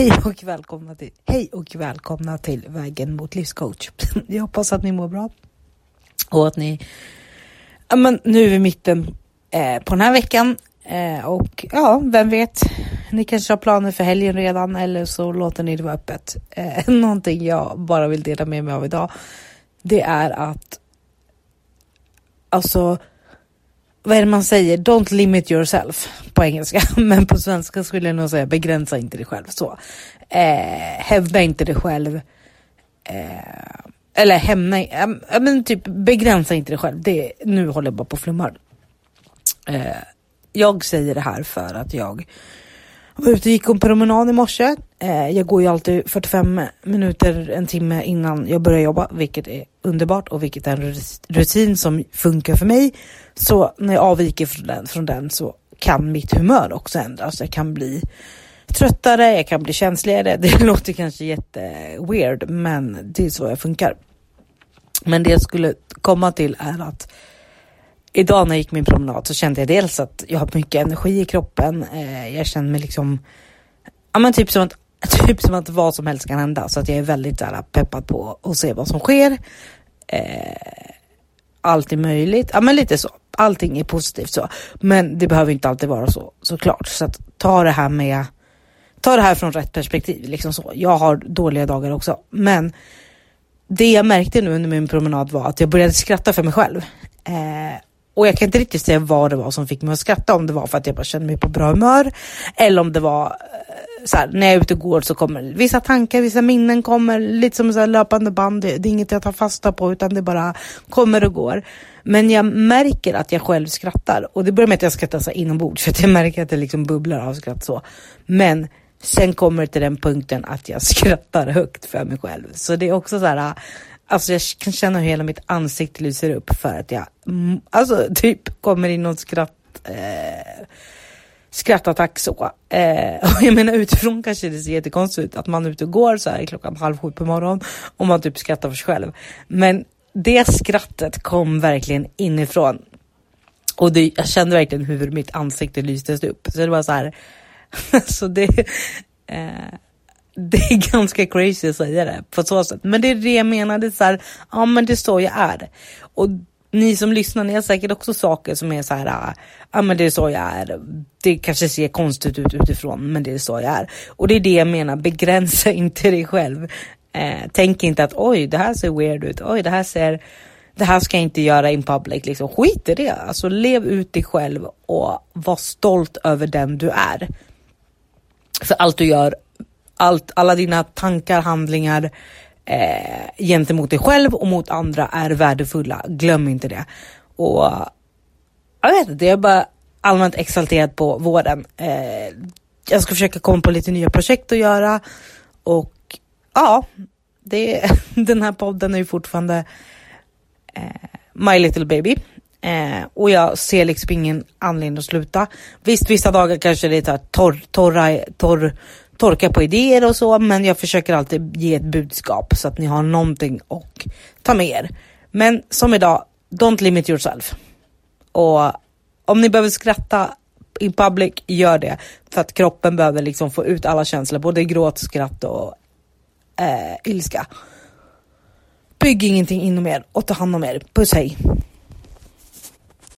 Hej och välkomna till, hej och välkomna till Vägen mot livscoach. Jag hoppas att ni mår bra och att ni, ja men nu är vi mitten eh, på den här veckan eh, och ja, vem vet, ni kanske har planer för helgen redan eller så låter ni det vara öppet. Eh, någonting jag bara vill dela med mig av idag, det är att alltså vad är det man säger? Don't limit yourself på engelska, men på svenska skulle jag nog säga begränsa inte dig själv. Så eh, hävda inte dig själv. Eh, eller hämna, eh, men typ begränsa inte dig själv. Det, nu håller jag bara på och flummar. Eh, jag säger det här för att jag var ute och gick en promenad i morse. Eh, jag går ju alltid 45 minuter, en timme innan jag börjar jobba, vilket är underbart och vilket är en rutin som funkar för mig. Så när jag avviker från den, från den så kan mitt humör också ändras. Jag kan bli tröttare, jag kan bli känsligare. Det låter kanske jätte weird, men det är så jag funkar. Men det jag skulle komma till är att idag när jag gick min promenad så kände jag dels att jag har mycket energi i kroppen. Eh, jag känner mig liksom, ja men typ som att Typ som att vad som helst kan hända så att jag är väldigt där, peppad på att se vad som sker. Eh, allt är möjligt, ja men lite så. Allting är positivt så. Men det behöver inte alltid vara så såklart. Så att ta det här med, ta det här från rätt perspektiv. Liksom så. Jag har dåliga dagar också. Men det jag märkte nu under min promenad var att jag började skratta för mig själv. Eh, och jag kan inte riktigt säga vad det var som fick mig att skratta, om det var för att jag bara kände mig på bra humör eller om det var eh, så här, när jag är ute och går så kommer vissa tankar, vissa minnen kommer lite som så löpande band. Det, det är inget jag tar fasta på utan det bara kommer och går. Men jag märker att jag själv skrattar och det börjar med att jag skrattar så inombords för att jag märker att det liksom bubblar av skratt så. Men sen kommer det till den punkten att jag skrattar högt för mig själv. Så det är också så här, Alltså jag kan känna hur hela mitt ansikte lyser upp för att jag alltså typ kommer in något skratt eh, skrattattack så. Eh, och jag menar utifrån kanske det ser jättekonstigt ut att man är ute och går så här klockan halv sju på morgonen och man typ skrattar för sig själv. Men det skrattet kom verkligen inifrån. Och det, jag kände verkligen hur mitt ansikte lystes upp. Så det var så här, så det, eh, det är ganska crazy att säga det på så sätt. Men det är det jag menar, det är så här, ja men det är så jag är. Och ni som lyssnar, ni har säkert också saker som är så här, äh, ja men det är så jag är. Det kanske ser konstigt ut utifrån, men det är så jag är. Och det är det jag menar, begränsa inte dig själv. Eh, tänk inte att oj, det här ser weird ut, oj, det här ser, det här ska jag inte göra in public, liksom. skit i det. Alltså lev ut dig själv och var stolt över den du är. För allt du gör allt, alla dina tankar, handlingar eh, gentemot dig själv och mot andra är värdefulla. Glöm inte det. Och jag vet inte, jag är bara allmänt exalterad på våren. Eh, jag ska försöka komma på lite nya projekt att göra och ja, det, den här podden är ju fortfarande eh, My Little Baby. Eh, och jag ser liksom ingen anledning att sluta. Visst, vissa dagar kanske det är torr, torra, torr, torka på idéer och så, men jag försöker alltid ge ett budskap så att ni har någonting att ta med er. Men som idag, don't limit yourself. Och om ni behöver skratta in public, gör det. För att kroppen behöver liksom få ut alla känslor, både gråt, skratt och eh, ilska. Bygg ingenting inom er och ta hand om er. Puss hej!